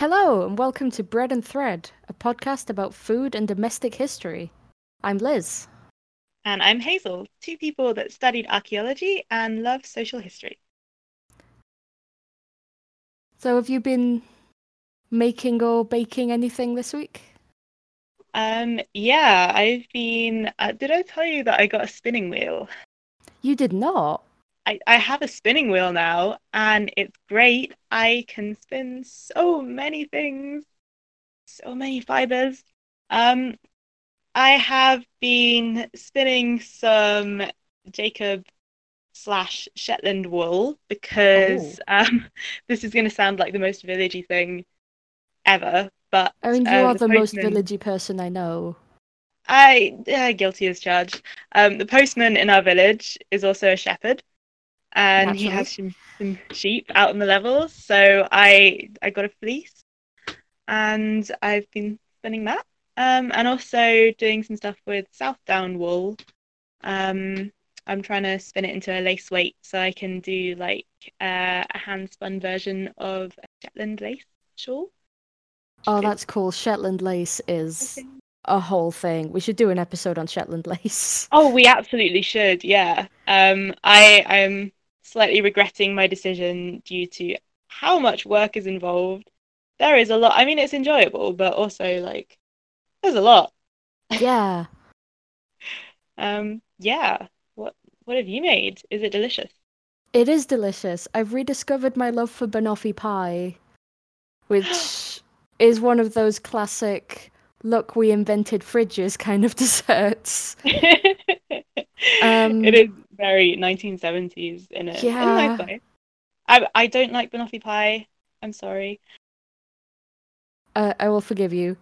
Hello, and welcome to Bread and Thread, a podcast about food and domestic history. I'm Liz. And I'm Hazel, two people that studied archaeology and love social history. So, have you been making or baking anything this week? Um, yeah, I've been. Uh, did I tell you that I got a spinning wheel? You did not. I, I have a spinning wheel now, and it's great. I can spin so many things, so many fibers. Um, I have been spinning some Jacob slash Shetland wool because Oh. um, this is going to sound like the most villagey thing ever. But I mean, you uh, are the, most villagey person I know. I uh, guilty as charged. Um, the postman in our village is also a shepherd, and he has some, some sheep out in the levels. So I I got a fleece, and I've been spinning that. Um, and also doing some stuff with Southdown wool. Um, I'm trying to spin it into a lace weight so I can do like uh, a hand spun version of a Shetland lace shawl. Oh, that's cool. Shetland lace is a whole thing. We should do an episode on Shetland lace. Oh, we absolutely should. Yeah. Um, I I'm slightly regretting my decision due to how much work is involved. There is a lot. I mean, it's enjoyable, but also like there's a lot. Yeah. Um, yeah. What what have you made? Is it delicious? It is delicious. I've rediscovered my love for banoffee pie, which is one of those classic look we invented fridges kind of desserts. Um, it is very 1970s in a, in a Yeah. nice way. I I don't like banoffee pie. I'm sorry. Uh, I will forgive you.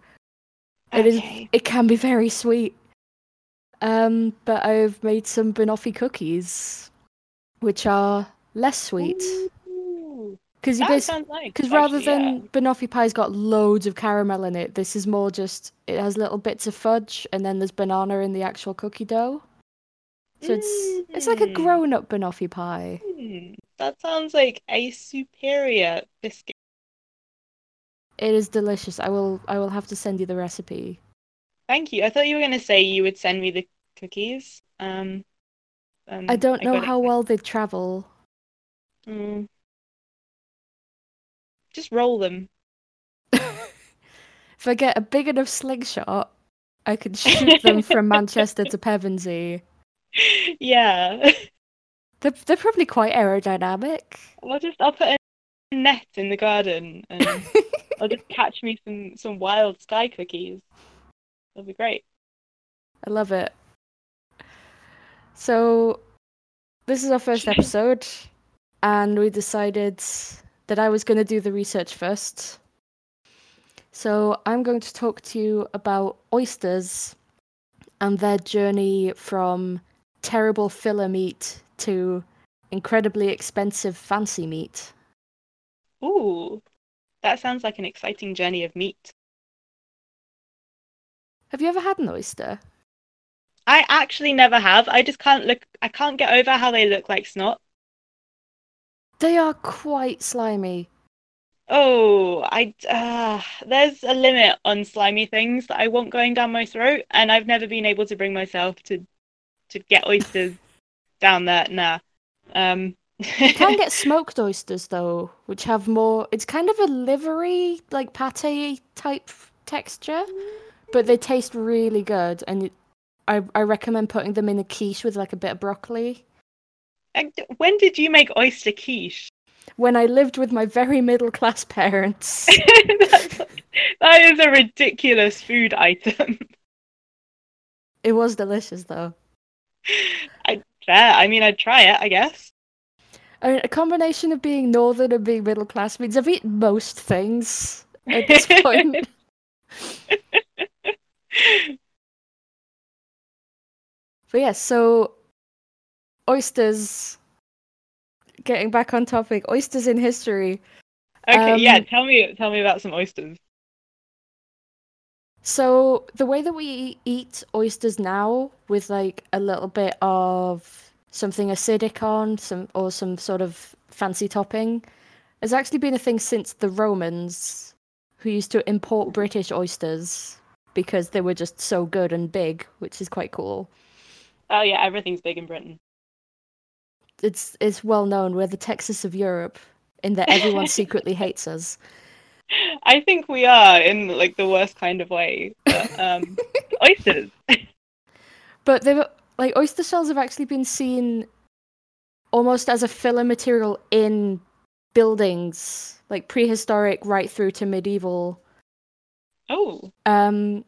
It is. It can be very sweet. Um, but I've made some banoffee cookies, which are less sweet. Because you that basically, sounds nice. because rather actually, yeah. than banoffee pie's got loads of caramel in it, this is more just it has little bits of fudge and then there's banana in the actual cookie dough. So it's it's like a Mm. grown-up banoffee pie. Hmm, that sounds like a superior biscuit. It is delicious. I will I will have to send you the recipe. Thank you. I thought you were going to say you would send me the cookies. Um, um, I don't know got how well they travel. Mm. Just roll them. if I get a big enough slingshot, I could shoot them from Manchester to Pevensey. yeah. They're, they're probably quite aerodynamic. I'll just I'll put a net in the garden and I'll just catch me some some wild sky cookies. That'll be great. I love it. So, this is our first episode, and we decided that I was going to do the research first. So, I'm going to talk to you about oysters and their journey from terrible filler meat to incredibly expensive fancy meat. Ooh, that sounds like an exciting journey of meat. Have you ever had an oyster? I actually never have. I just can't look. I can't get over how they look like snot. They are quite slimy. Oh, I uh, there's a limit on slimy things that I want going down my throat, and I've never been able to bring myself to to get oysters down there. Nah. Um. You can get smoked oysters though, which have more. It's kind of a livery, like pate type texture, but they taste really good, and it, I I recommend putting them in a quiche with like a bit of broccoli. And when did you make oyster quiche? When I lived with my very middle class parents, that is a ridiculous food item. it was delicious though. I fair. I mean, I'd try it. I guess. I mean, a combination of being northern and being middle class means I've eaten most things at this point. But yeah, so oysters. Getting back on topic, oysters in history. Okay, yeah. Um, Tell me, tell me about some oysters. So the way that we eat oysters now, with like a little bit of something acidic on, some or some sort of fancy topping, has actually been a thing since the Romans. who used to import British oysters because they were just so good and big, which is quite cool. Oh yeah, everything's big in Britain. It's it's well known we're the Texas of Europe in that everyone secretly hates us. I think we are in like the worst kind of way. But, um, oysters. But they were like oyster shells have actually been seen almost as a filler material in buildings, like prehistoric right through to medieval. Oh. Um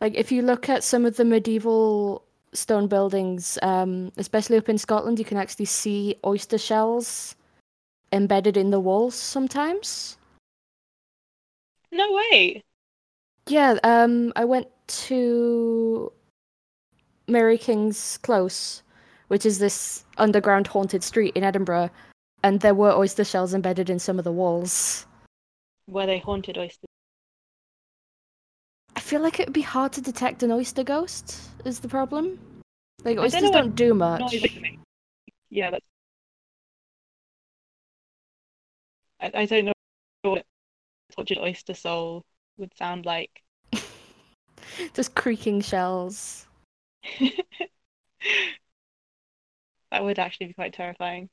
like if you look at some of the medieval stone buildings, um, especially up in Scotland, you can actually see oyster shells embedded in the walls sometimes. No way. Yeah, um, I went to Mary King's Close, which is this underground haunted street in Edinburgh, and there were oyster shells embedded in some of the walls. Were they haunted oysters? I feel like it would be hard to detect an oyster ghost. Is the problem? Like oysters don't, don't do much. Yeah, that's. I, I don't know what tortured oyster soul would sound like. Just creaking shells. that would actually be quite terrifying.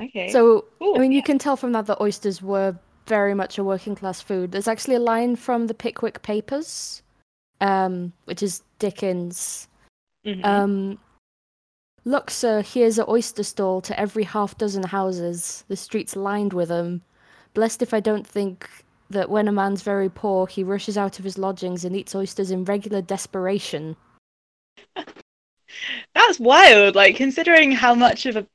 Okay. So, Ooh, I mean, you can tell from that that oysters were very much a working class food. There's actually a line from the Pickwick Papers, um, which is Dickens. Mm-hmm. Um, Look, sir, here's a oyster stall to every half dozen houses, the streets lined with them. Blessed if I don't think that when a man's very poor, he rushes out of his lodgings and eats oysters in regular desperation. That's wild, like, considering how much of a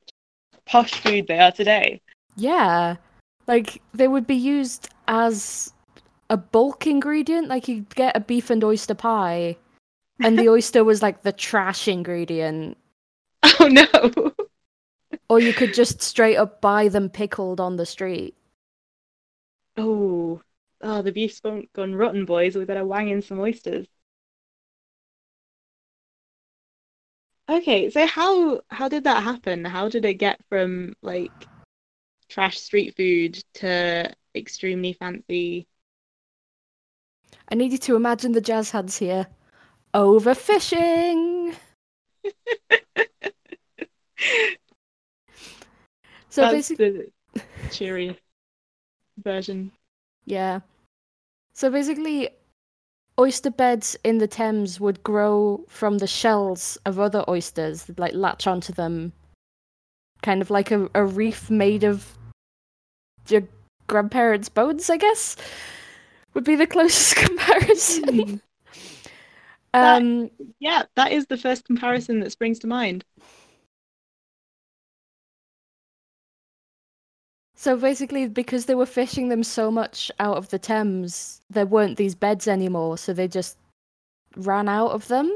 posh food they are today. Yeah. Like, they would be used as a bulk ingredient. Like, you'd get a beef and oyster pie, and the oyster was like the trash ingredient. Oh no. or you could just straight up buy them pickled on the street. Oh, oh, the beef's gone, gone rotten, boys. We better wang in some oysters. Okay, so how how did that happen? How did it get from like trash street food to extremely fancy? I need you to imagine the jazz hands here. Overfishing. so That's basically, cheery version. Yeah. So basically, oyster beds in the Thames would grow from the shells of other oysters, like latch onto them, kind of like a, a reef made of your grandparents' bones, I guess, would be the closest comparison. Hmm. um, that, yeah, that is the first comparison that springs to mind. So basically, because they were fishing them so much out of the Thames, there weren't these beds anymore, so they just ran out of them.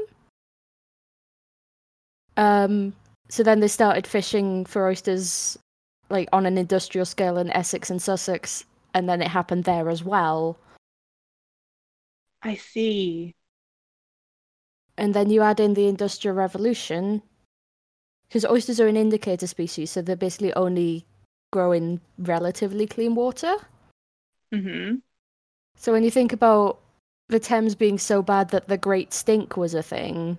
Um, so then they started fishing for oysters, like on an industrial scale in Essex and Sussex, and then it happened there as well. I see. And then you add in the Industrial Revolution, because oysters are an indicator species, so they're basically only grow in relatively clean water. hmm So when you think about the Thames being so bad that the Great Stink was a thing.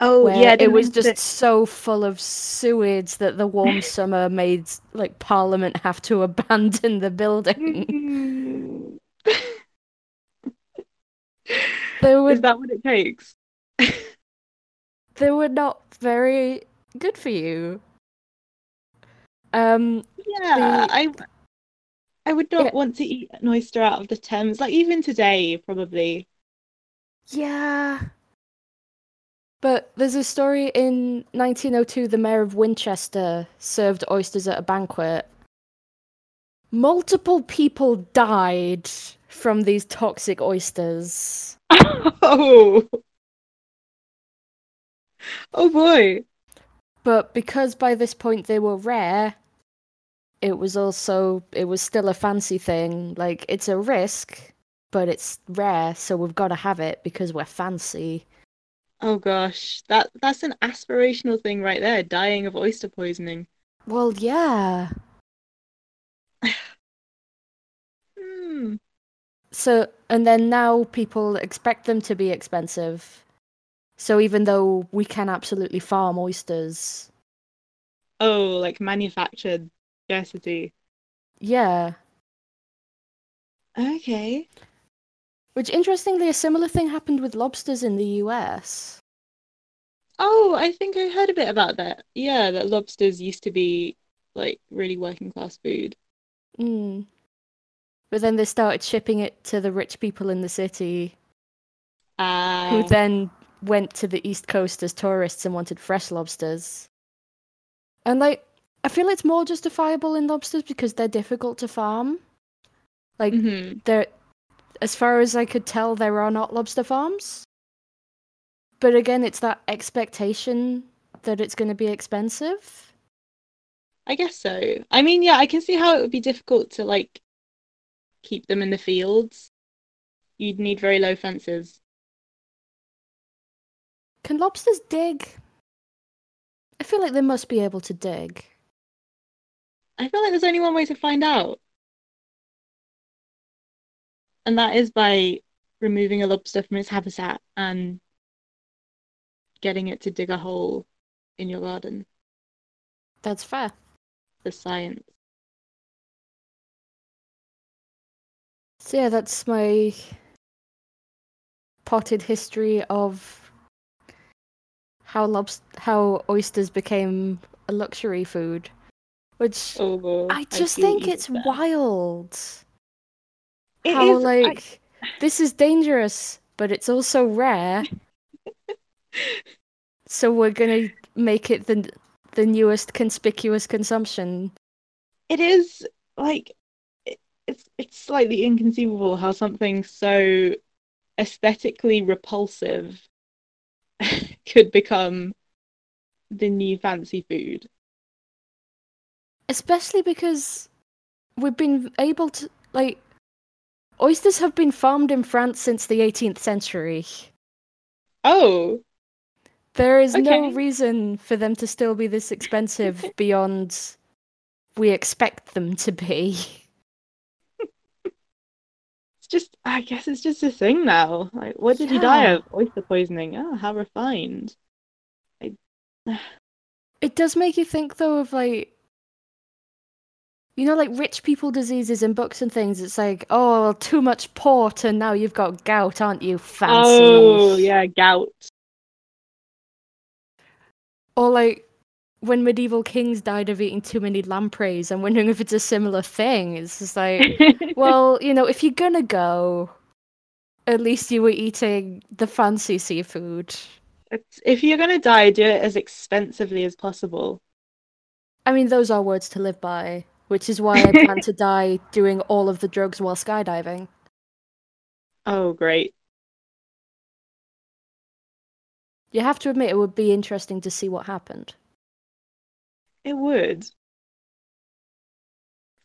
Oh yeah, it was just so full of sewage that the warm summer made like Parliament have to abandon the building. they were, Is that what it takes? they were not very good for you. Um, yeah, the... I I would not yeah. want to eat an oyster out of the Thames. Like even today, probably. Yeah. But there's a story in 1902. The mayor of Winchester served oysters at a banquet. Multiple people died from these toxic oysters. Oh. Oh boy. But because by this point they were rare, it was also it was still a fancy thing. Like it's a risk, but it's rare, so we've got to have it because we're fancy. Oh gosh, that that's an aspirational thing right there. Dying of oyster poisoning. Well, yeah. Hmm. So and then now people expect them to be expensive. So even though we can absolutely farm oysters. Oh, like manufactured scarcity. Yeah. Okay. Which interestingly a similar thing happened with lobsters in the US. Oh, I think I heard a bit about that. Yeah, that lobsters used to be like really working class food. Mm. But then they started shipping it to the rich people in the city, uh... who then went to the East Coast as tourists and wanted fresh lobsters. And like, I feel it's more justifiable in lobsters because they're difficult to farm. Like, mm-hmm. they're, as far as I could tell, there are not lobster farms. But again, it's that expectation that it's going to be expensive. I guess so. I mean, yeah, I can see how it would be difficult to like keep them in the fields. You'd need very low fences. Can lobsters dig? I feel like they must be able to dig. I feel like there's only one way to find out. And that is by removing a lobster from its habitat and getting it to dig a hole in your garden. That's fair. The science. So yeah, that's my potted history of how lobs- how oysters became a luxury food, which oh, I just I think it's that. wild. It how is, like I... this is dangerous, but it's also rare. so we're gonna make it the the newest conspicuous consumption. It is like it's it's slightly inconceivable how something so aesthetically repulsive could become the new fancy food. Especially because we've been able to like oysters have been farmed in France since the 18th century. Oh. There is okay. no reason for them to still be this expensive beyond we expect them to be. It's just I guess it's just a thing now. Like what did yeah. he die of? Oyster poisoning. Oh, how refined. I... it does make you think though of like you know, like rich people diseases in books and things. It's like, oh, too much port, and now you've got gout, aren't you? Oh, fancy. Oh, yeah, gout. Or like when medieval kings died of eating too many lampreys. I'm wondering if it's a similar thing. It's just like, well, you know, if you're gonna go, at least you were eating the fancy seafood. It's, if you're gonna die, do it as expensively as possible. I mean, those are words to live by, which is why I plan to die doing all of the drugs while skydiving. Oh, great. You have to admit, it would be interesting to see what happened. It would.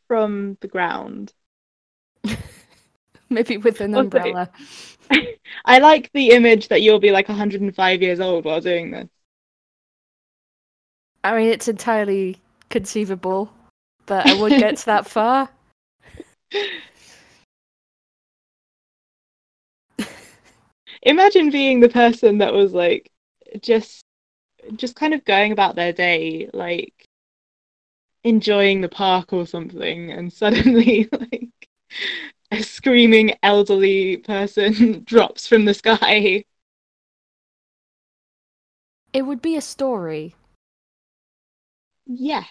From the ground. Maybe with an umbrella. I like the image that you'll be like 105 years old while doing this. I mean, it's entirely conceivable, but I would get to that far. Imagine being the person that was like just just kind of going about their day like enjoying the park or something and suddenly like a screaming elderly person drops from the sky. It would be a story. Yeah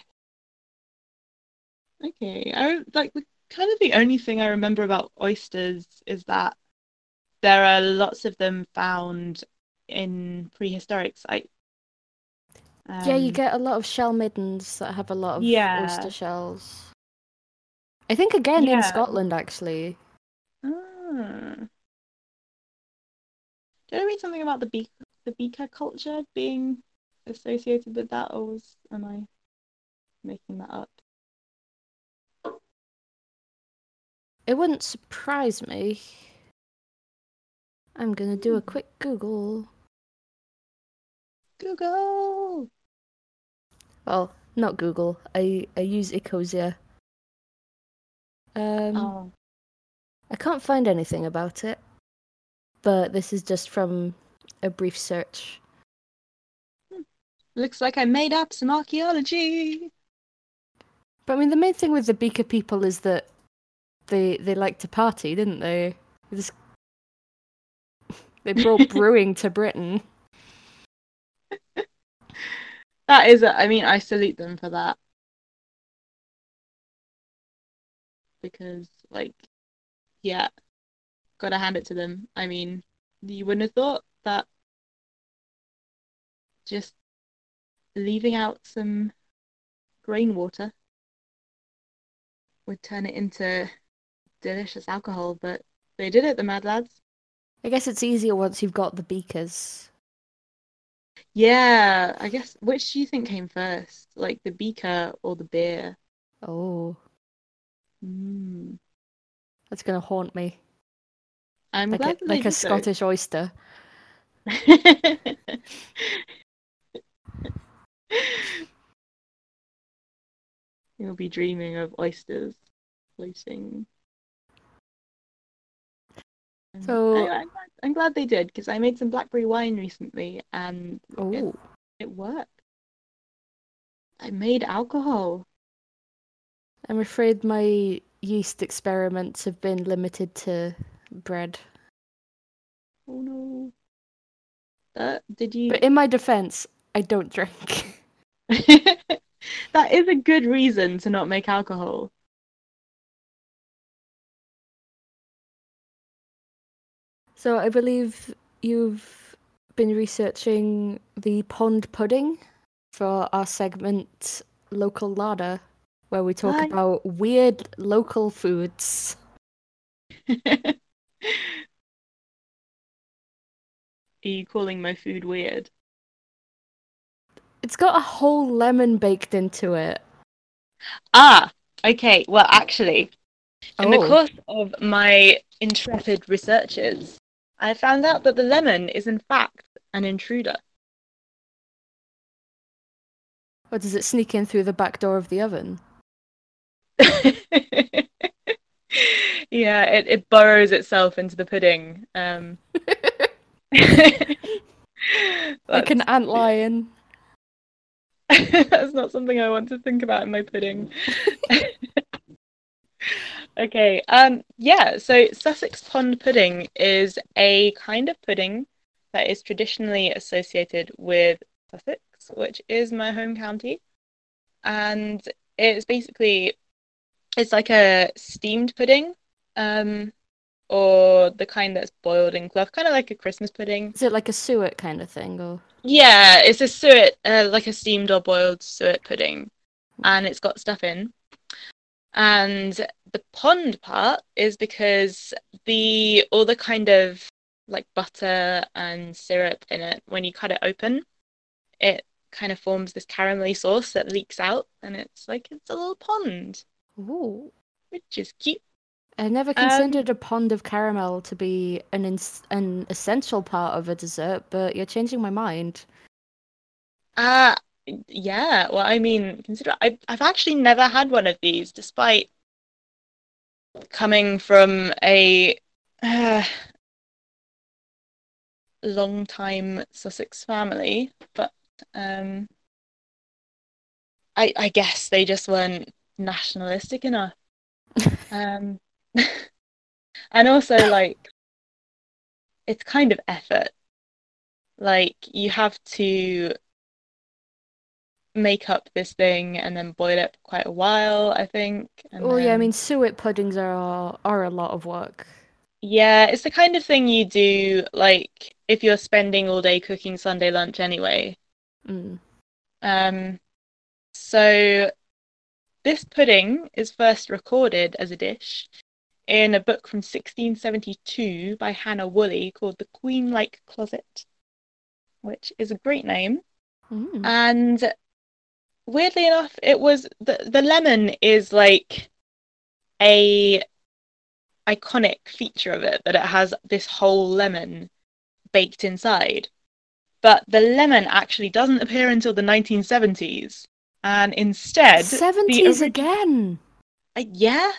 okay i like the kind of the only thing i remember about oysters is that there are lots of them found in prehistoric sites um, yeah, you um, get a lot of shell middens that have a lot of yeah. oyster shells. I think again yeah. in Scotland actually. Ah. Did I read something about the beak the beaker culture being associated with that, or was am I making that up? It wouldn't surprise me. I'm gonna do a hmm. quick Google. Google. Well, not Google. I I use Ecosia. Um, oh. I can't find anything about it, but this is just from a brief search. Looks like I made up some archaeology. But I mean, the main thing with the Beaker people is that they they like to party, didn't they? They, just... they brought brewing to Britain. That is, a, I mean, I salute them for that. Because, like, yeah, gotta hand it to them. I mean, you wouldn't have thought that just leaving out some grain water would turn it into delicious alcohol, but they did it, the mad lads. I guess it's easier once you've got the beakers. Yeah, I guess which do you think came first? Like the beaker or the beer? Oh. Mm. That's gonna haunt me. I'm like glad a, like a so. Scottish oyster. You'll be dreaming of oysters floating. So I, am glad, I'm glad they did because I made some blackberry wine recently and it, oh, it worked. I made alcohol. I'm afraid my yeast experiments have been limited to bread. Oh no. Uh, did you? But in my defense, I don't drink. that is a good reason to not make alcohol. So I believe you've been researching the pond pudding for our segment Local Larder, where we talk Hi. about weird local foods. Are you calling my food weird? It's got a whole lemon baked into it. Ah, okay. Well, actually, in the Oh. course of my intrepid researches, I found out that the lemon is in fact an intruder. Or does it sneak in through the back door of the oven? yeah, it, it burrows itself into the pudding. Um, Like an ant lion. That's not something I want to think about in my pudding. Okay. Um. Yeah. So Sussex pond pudding is a kind of pudding that is traditionally associated with Sussex, which is my home county, and it's basically it's like a steamed pudding, um, or the kind that's boiled in cloth, kind of like a Christmas pudding. Is it like a suet kind of thing, or Yeah, it's a suet, uh, like a steamed or boiled suet pudding, and it's got stuff in. And the pond part is because the all the kind of like butter and syrup in it, when you cut it open, it kind of forms this caramelly sauce that leaks out, and it's like it's a little pond, ooh? which is cute. I never Um, considered a pond of caramel to be an ins- an essential part of a dessert, but you're changing my mind. Uh yeah. Well, I mean, consider I I've actually never had one of these, despite coming from a uh, long time Sussex family, but um, I I guess they just weren't nationalistic enough. Um, and also like it's kind of effort. Like you have to make up this thing and then boil it for quite a while, I think. And Oh yeah, I mean suet puddings are are a lot of work. Yeah, it's the kind of thing you do like if you're spending all day cooking Sunday lunch anyway. Mm. Um, so this pudding is first recorded as a dish in a book from 1672 by Hannah Woolley called The Queen Like Closet, which is a great name. Mm. And weirdly enough, it was the the lemon is like a iconic feature of it that it has this whole lemon baked inside. But the lemon actually doesn't appear until the 1970s. And instead, Seventies ori- again. uh, yeah,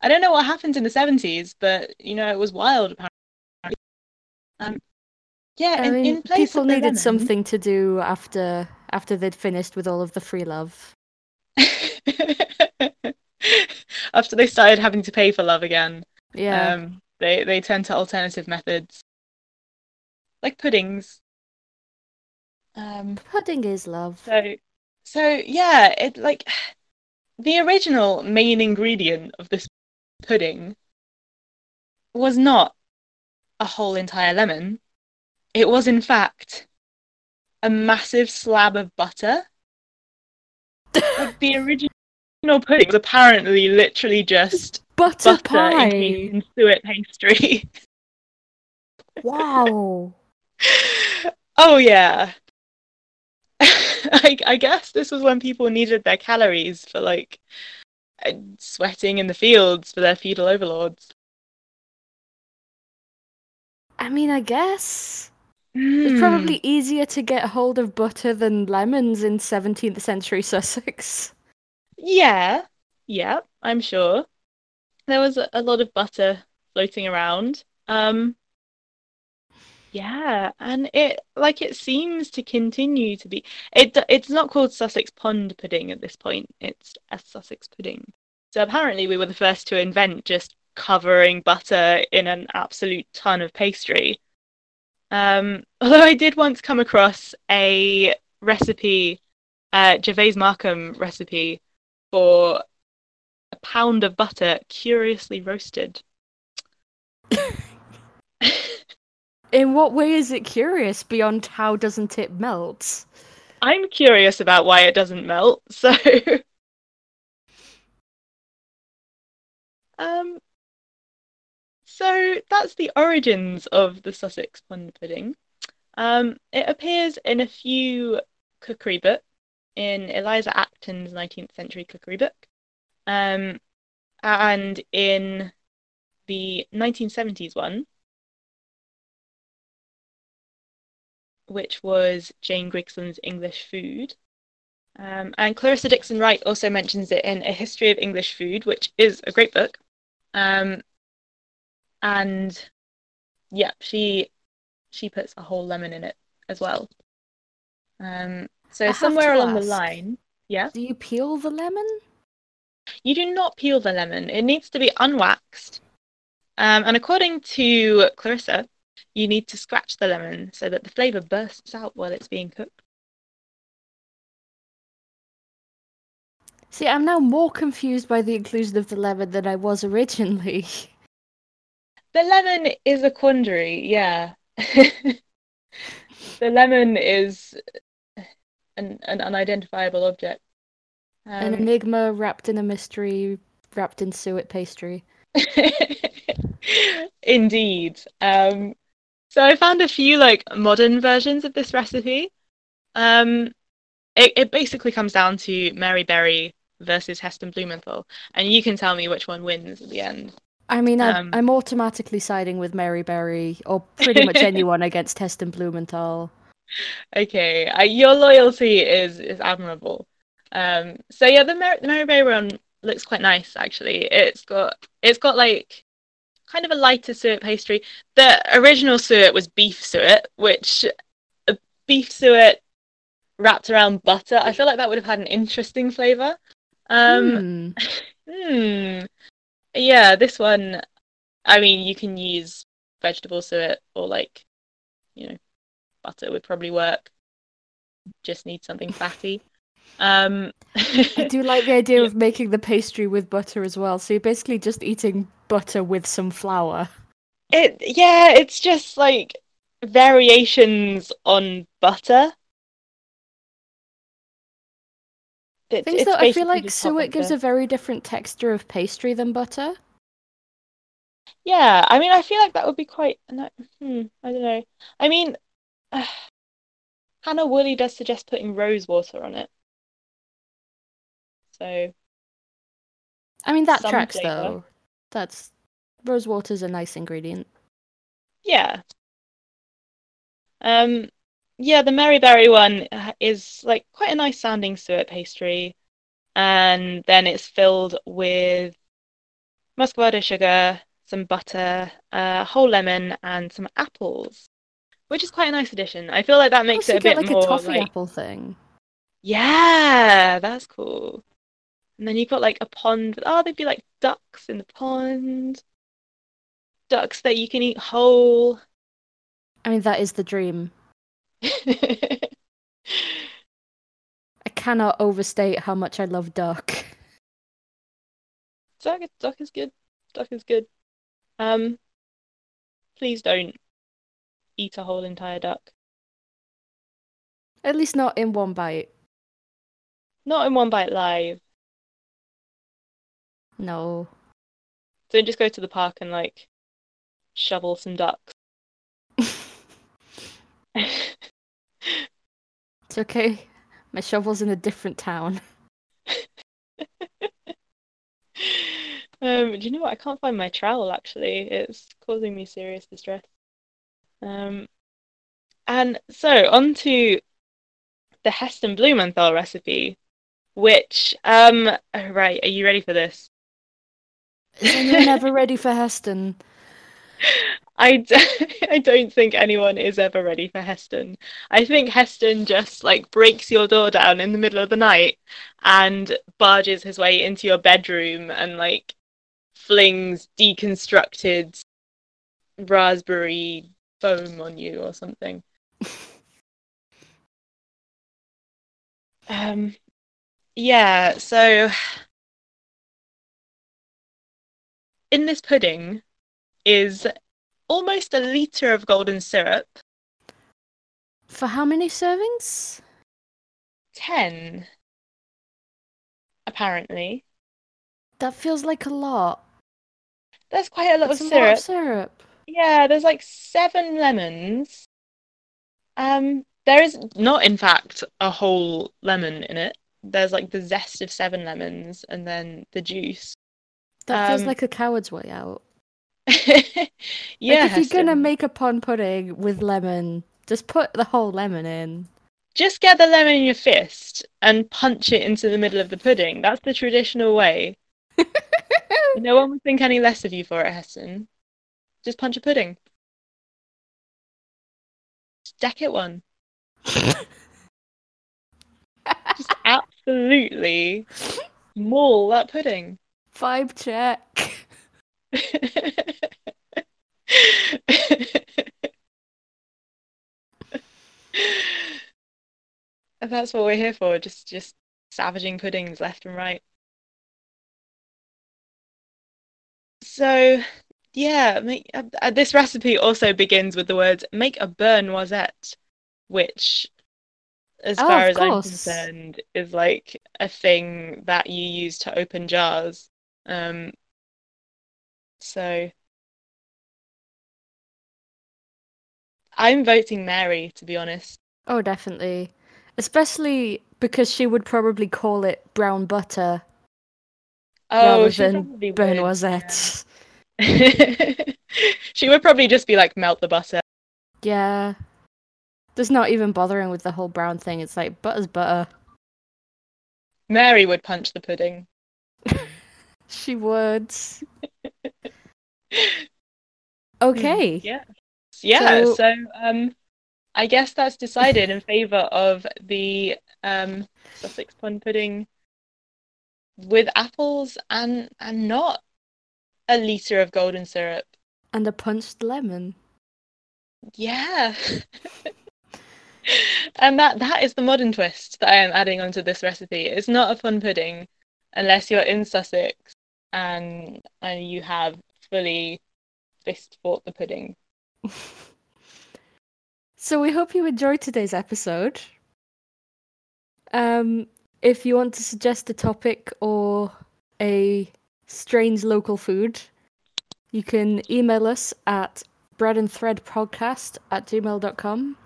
I don't know what happened in the 70s, but you know, it was wild apparently. Um, yeah, I in, mean, in place people the needed lemon- something to do after after they'd finished with all of the free love. After they started having to pay for love again, Yeah. um, they they turned to alternative methods, like puddings. Um, Pudding is love. so, so yeah, it like the original main ingredient of this pudding was not a whole entire lemon. It was, in fact, a massive slab of butter. Like the original pudding was apparently literally just Butter, butter pie. in suet pastry. Wow. oh yeah. I, I guess this was when people needed their calories for like uh, sweating in the fields for their feudal overlords. I mean, I guess Hmm. it's probably easier to get hold of butter than lemons in 17th century Sussex. Yeah, yeah, I'm sure. There was a, a lot of butter floating around. Um, yeah, and it like it seems to continue to be. It it's not called Sussex Pond pudding at this point. It's a Sussex pudding. So apparently we were the first to invent just covering butter in an absolute ton of pastry. Um, although I did once come across a recipe, uh, Gervase Markham recipe for a pound of butter curiously roasted. In what way is it curious beyond how doesn't it melt? I'm curious about why it doesn't melt, so um so that's the origins of the Sussex pond pudding. Um it appears in a few cookery books in Eliza Acton's 19th century cookery book. Um and in the 1970s one which was Jane Grigson's English Food. Um, and Clarissa Dickson Wright also mentions it in A History of English Food, which is a great book. Um, and yeah, she she puts a whole lemon in it as well. Um, so have somewhere along the line, yeah, Do you peel the lemon? you do not peel the lemon. It needs to be unwaxed. Um, and according to Clarissa, you need to scratch the lemon so that the flavor bursts out while it's being cooked. See, I'm now more confused by the inclusion of the lemon than I was originally. The lemon is a quandary, yeah. the lemon is an, an unidentifiable object. An Um, enigma wrapped in a mystery, wrapped in suet pastry. Indeed. Um, so I found a few like modern versions of this recipe. Um, it, it basically comes down to Mary Berry versus Heston Blumenthal, and you can tell me which one wins at the end. I mean, I, Um, I'm automatically siding with Mary Berry, or pretty much anyone against Heston Blumenthal. Okay, uh, your loyalty is is admirable. Um, so yeah, the Mary, the Mary Berry one looks quite nice actually. It's got it's got like kind of a lighter suet pastry. The original suet was beef suet, which a beef suet wrapped around butter. I feel like that would have had an interesting flavor. Um, Hmm. hmm. Yeah, this one. I mean, you can use vegetable suet or like, you know, butter would probably work. Just need something fatty. Um, I do like the idea of making the pastry with butter as well. So you're basically just eating butter with some flour. it yeah, it's just like variations on butter. It, Things that I feel like suet gives a very different texture of pastry than butter. Yeah, I mean, I feel like that would be quite. no- Hmm, I don't know. I mean, Hannah Woolley does suggest putting rose water on it. So I mean, that tracks flavour. though. That's rose water's a nice ingredient. yeah. Um, yeah, the Mary Berry one uh, is like quite a nice sounding suet pastry, and then it's filled with muscovado sugar, some butter, a whole lemon, and some apples, which is quite a nice addition. I feel like that makes it a bit like more a toffee like apple thing. Yeah, that's cool. And then you've got like a pond. Oh, there'd be like ducks in the pond. Ducks that you can eat whole. I mean, that is the dream. I cannot overstate how much I love duck. Duck, duck is good. Duck is good. Um, please don't eat a whole entire duck. At least not in one bite. Not in one bite live. No. Don't just go to the park and like shovel some ducks. it's okay. My shovel's in a different town. um, do you know what? I can't find my trowel actually. It's causing me serious distress. Um, and so on to the Heston Blumenthal recipe, which um right, are you ready for this? Is anyone ever ready for Heston? I d- I don't think anyone is ever ready for Heston. I think Heston just like breaks your door down in the middle of the night and barges his way into your bedroom and like flings deconstructed raspberry foam on you or something. um yeah, so in this pudding is almost a litre of golden syrup. For how many servings? Ten. Apparently. That feels like a lot. There's quite a lot, That's of, a syrup. lot of syrup. Yeah, there's like seven lemons. Um, there is not, in fact, a whole lemon in it. There's like the zest of seven lemons and then the juice. That feels Um, like a coward's way out. yeah, like if you're gonna make a pond pudding with lemon, just put the whole lemon in. just get the lemon in your fist and punch it into the middle of the pudding. That's the traditional way. No one would think any less of you for it, Heston. Just punch a pudding. Just deck it one. Just absolutely maul that pudding. Vibe check. And that's what we're here for, just just savaging puddings left and right. So, yeah, make, uh, uh, this recipe also begins with the words "make a beurre noisette," which, as Oh, far as I'm concerned, is like a thing that you use to open jars. Um, so I'm voting Mary, to be honest. Oh, definitely. Especially because she would probably call it brown butter Oh, rather she than probably would, noisette. yeah. She would probably just be like, melt the butter. Yeah. There's not even bothering with the whole brown thing. It's like butter's butter. Mary would punch the pudding. She would. Okay. Yeah. Yeah, So- so, um I guess that's decided in favour of the um Sussex plum pudding with apples and and not a litre of golden syrup. And a punched lemon. Yeah. and that that is the modern twist that I am adding onto this recipe. It's not a fun pudding unless you're in Sussex and and you have fully fist fought the pudding. So we hope you enjoyed today's episode. Um, if you want to suggest a topic or a strange local food, you can email us at breadandthreadpodcast at gmail.com.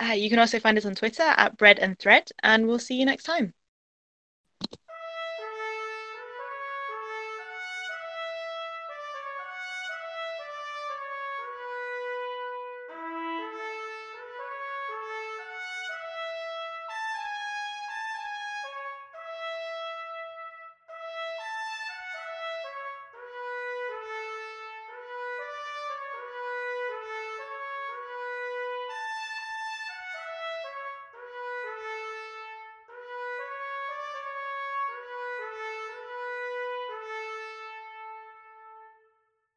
Uh, you can also find us on Twitter at bread and thread, and we'll see you next time.